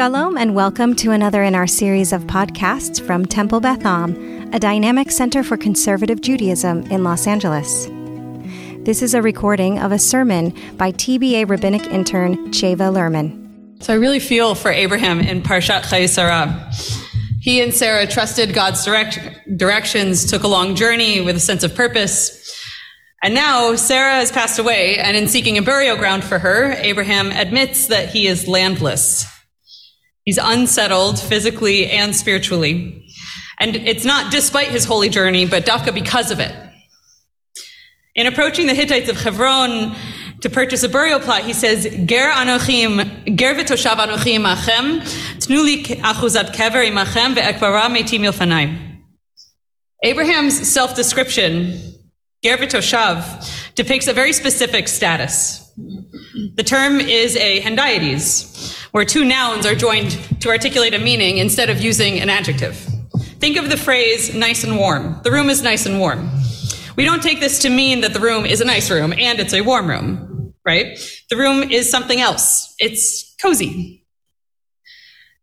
Shalom and welcome to another in our series of podcasts from Temple Beth Am, a dynamic center for conservative Judaism in Los Angeles. This is a recording of a sermon by TBA rabbinic intern Cheva Lerman. So I really feel for Abraham in Parshat Chayei Sarah. He and Sarah trusted God's direct, directions, took a long journey with a sense of purpose. And now Sarah has passed away, and in seeking a burial ground for her, Abraham admits that he is landless. He's unsettled physically and spiritually. And it's not despite his holy journey, but dafka because of it. In approaching the Hittites of Hebron to purchase a burial plot, he says, Ger anochim, ger v'toshav anochim achem, tnuli achuzat kever imachem ve'ekvara metim milfanayim. Abraham's self-description, ger v'toshav, depicts a very specific status. The term is a hendiadys, where two nouns are joined to articulate a meaning instead of using an adjective. Think of the phrase nice and warm. The room is nice and warm. We don't take this to mean that the room is a nice room and it's a warm room, right? The room is something else. It's cozy.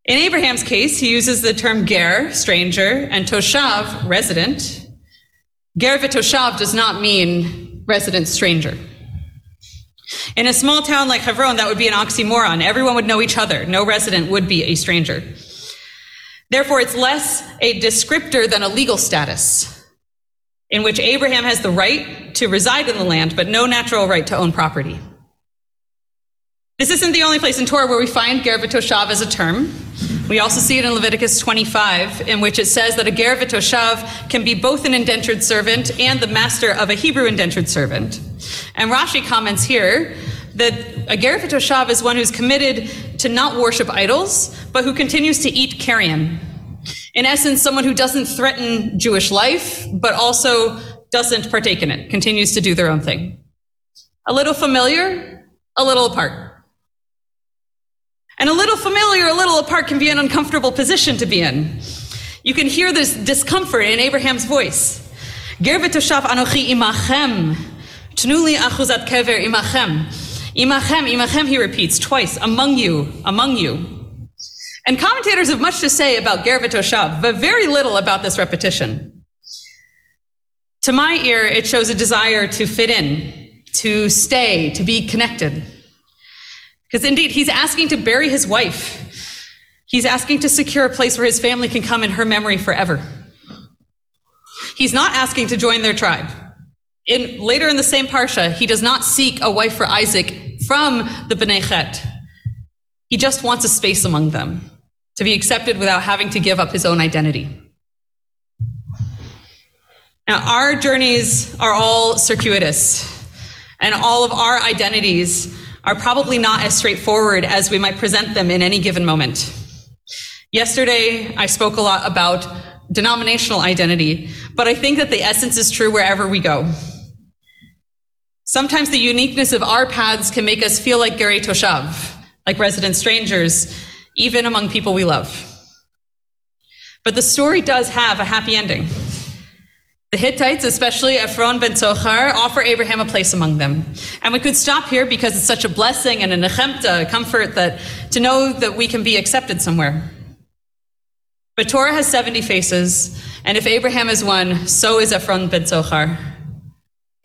In Abraham's case, he uses the term ger, stranger, and toshav, resident. Ger v'toshav does not mean resident stranger. In a small town like Hebron, that would be an oxymoron. Everyone would know each other. No resident would be a stranger. Therefore, it's less a descriptor than a legal status in which Abraham has the right to reside in the land, but no natural right to own property. This isn't the only place in Torah where we find ger v'toshav as a term. We also see it in Leviticus 25, in which it says that a ger v'toshav can be both an indentured servant and the master of a Hebrew indentured servant. And Rashi comments here that a ger v'toshav is one who's committed to not worship idols, but who continues to eat carrion. In essence, someone who doesn't threaten Jewish life, but also doesn't partake in it, continues to do their own thing. A little familiar, a little apart. And a little familiar, a little apart can be an uncomfortable position to be in. You can hear this discomfort in Abraham's voice. Ger v'toshav anochi imachem. Tnuli achuzat kever imachem. Imachem, imachem, he repeats twice. Among you, among you. And commentators have much to say about ger v'toshav, but very little about this repetition. To my ear, it shows a desire to fit in, to stay, to be connected. Because indeed, he's asking to bury his wife. He's asking to secure a place where his family can come in her memory forever. He's not asking to join their tribe. In, later in the same parsha, he does not seek a wife for Isaac from the Bnei Chet. He just wants a space among them to be accepted without having to give up his own identity. Now, our journeys are all circuitous, and all of our identities are probably not as straightforward as we might present them in any given moment. Yesterday, I spoke a lot about denominational identity, but I think that the essence is true wherever we go. Sometimes the uniqueness of our paths can make us feel like Gerei Toshav, like resident strangers, even among people we love. But the story does have a happy ending. The Hittites, especially Ephron ben Tzochar, offer Abraham a place among them. And we could stop here because it's such a blessing and a nechemta, a comfort that to know that we can be accepted somewhere. But Torah has 70 faces, and if Abraham is one, so is Ephron ben Tzochar.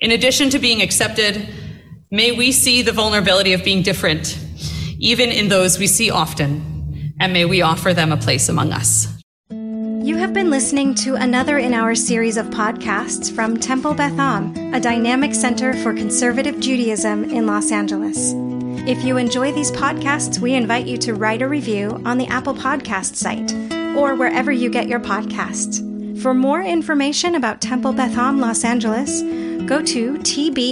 In addition to being accepted, may we see the vulnerability of being different, even in those we see often, and may we offer them a place among us. You have been listening to another in our series of podcasts from Temple Beth Am, a dynamic center for conservative Judaism in Los Angeles. If you enjoy these podcasts, we invite you to write a review on the Apple Podcast site or wherever you get your podcasts. For more information about Temple Beth Am Los Angeles, go to tbala.org.